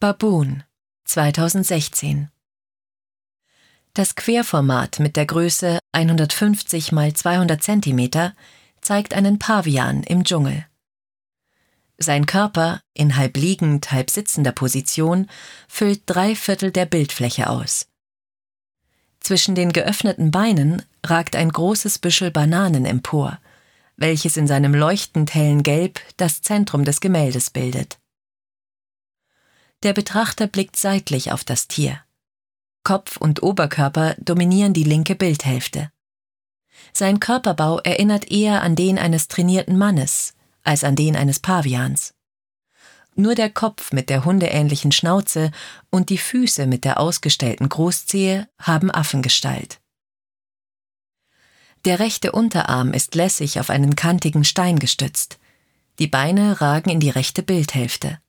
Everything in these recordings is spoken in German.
Baboon 2016 Das Querformat mit der Größe 150 x 200 cm zeigt einen Pavian im Dschungel. Sein Körper, in halb liegend, halb sitzender Position, füllt drei Viertel der Bildfläche aus. Zwischen den geöffneten Beinen ragt ein großes Büschel Bananen empor, welches in seinem leuchtend hellen Gelb das Zentrum des Gemäldes bildet. Der Betrachter blickt seitlich auf das Tier. Kopf und Oberkörper dominieren die linke Bildhälfte. Sein Körperbau erinnert eher an den eines trainierten Mannes als an den eines Pavians. Nur der Kopf mit der hundeähnlichen Schnauze und die Füße mit der ausgestellten Großzehe haben Affengestalt. Der rechte Unterarm ist lässig auf einen kantigen Stein gestützt. Die Beine ragen in die rechte Bildhälfte.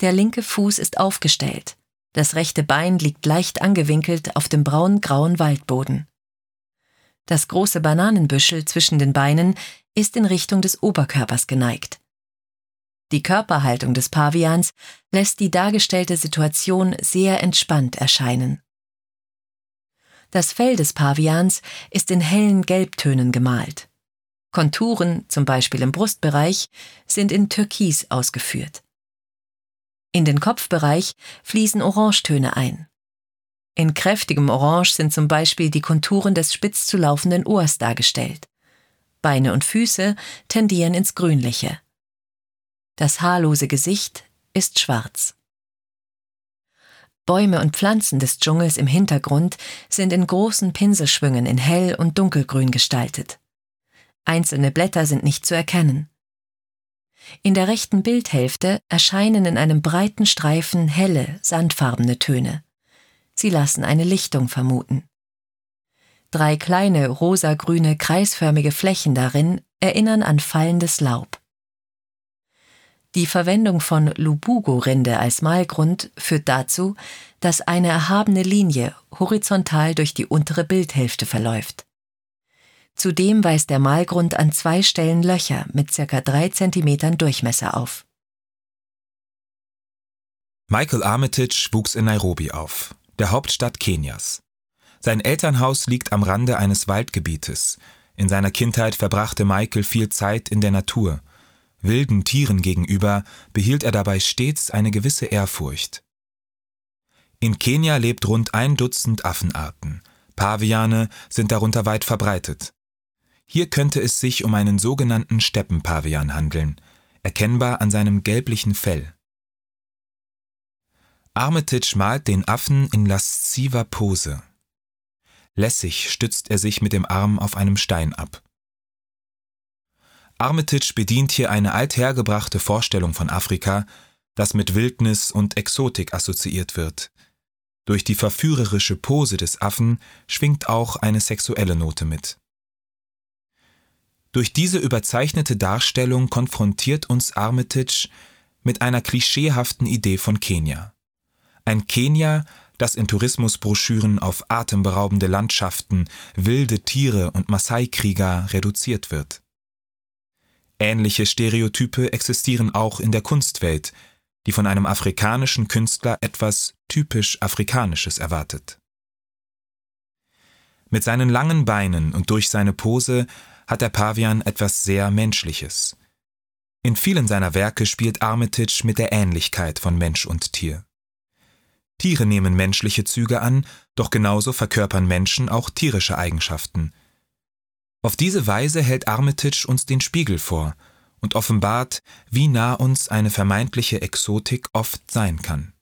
Der linke Fuß ist aufgestellt. Das rechte Bein liegt leicht angewinkelt auf dem braun-grauen Waldboden. Das große Bananenbüschel zwischen den Beinen ist in Richtung des Oberkörpers geneigt. Die Körperhaltung des Pavians lässt die dargestellte Situation sehr entspannt erscheinen. Das Fell des Pavians ist in hellen Gelbtönen gemalt. Konturen, zum Beispiel im Brustbereich, sind in Türkis ausgeführt. In den Kopfbereich fließen Orangetöne ein. In kräftigem Orange sind zum Beispiel die Konturen des spitz zu laufenden Ohrs dargestellt. Beine und Füße tendieren ins Grünliche. Das haarlose Gesicht ist schwarz. Bäume und Pflanzen des Dschungels im Hintergrund sind in großen Pinselschwüngen in hell und dunkelgrün gestaltet. Einzelne Blätter sind nicht zu erkennen. In der rechten Bildhälfte erscheinen in einem breiten Streifen helle, sandfarbene Töne. Sie lassen eine Lichtung vermuten. Drei kleine, rosagrüne, kreisförmige Flächen darin erinnern an fallendes Laub. Die Verwendung von Lubugo-Rinde als Malgrund führt dazu, dass eine erhabene Linie horizontal durch die untere Bildhälfte verläuft. Zudem weist der Malgrund an zwei Stellen Löcher mit ca. drei Zentimetern Durchmesser auf. Michael Armitage wuchs in Nairobi auf, der Hauptstadt Kenias. Sein Elternhaus liegt am Rande eines Waldgebietes. In seiner Kindheit verbrachte Michael viel Zeit in der Natur. Wilden Tieren gegenüber behielt er dabei stets eine gewisse Ehrfurcht. In Kenia lebt rund ein Dutzend Affenarten. Paviane sind darunter weit verbreitet. Hier könnte es sich um einen sogenannten Steppenpavian handeln, erkennbar an seinem gelblichen Fell. Armitage malt den Affen in lasziver Pose. Lässig stützt er sich mit dem Arm auf einem Stein ab. Armitage bedient hier eine althergebrachte Vorstellung von Afrika, das mit Wildnis und Exotik assoziiert wird. Durch die verführerische Pose des Affen schwingt auch eine sexuelle Note mit. Durch diese überzeichnete Darstellung konfrontiert uns Armitage mit einer klischeehaften Idee von Kenia. Ein Kenia, das in Tourismusbroschüren auf atemberaubende Landschaften, wilde Tiere und Maasai-Krieger reduziert wird. Ähnliche Stereotype existieren auch in der Kunstwelt, die von einem afrikanischen Künstler etwas typisch Afrikanisches erwartet. Mit seinen langen Beinen und durch seine Pose hat der Pavian etwas sehr Menschliches. In vielen seiner Werke spielt Armitage mit der Ähnlichkeit von Mensch und Tier. Tiere nehmen menschliche Züge an, doch genauso verkörpern Menschen auch tierische Eigenschaften. Auf diese Weise hält Armitage uns den Spiegel vor und offenbart, wie nah uns eine vermeintliche Exotik oft sein kann.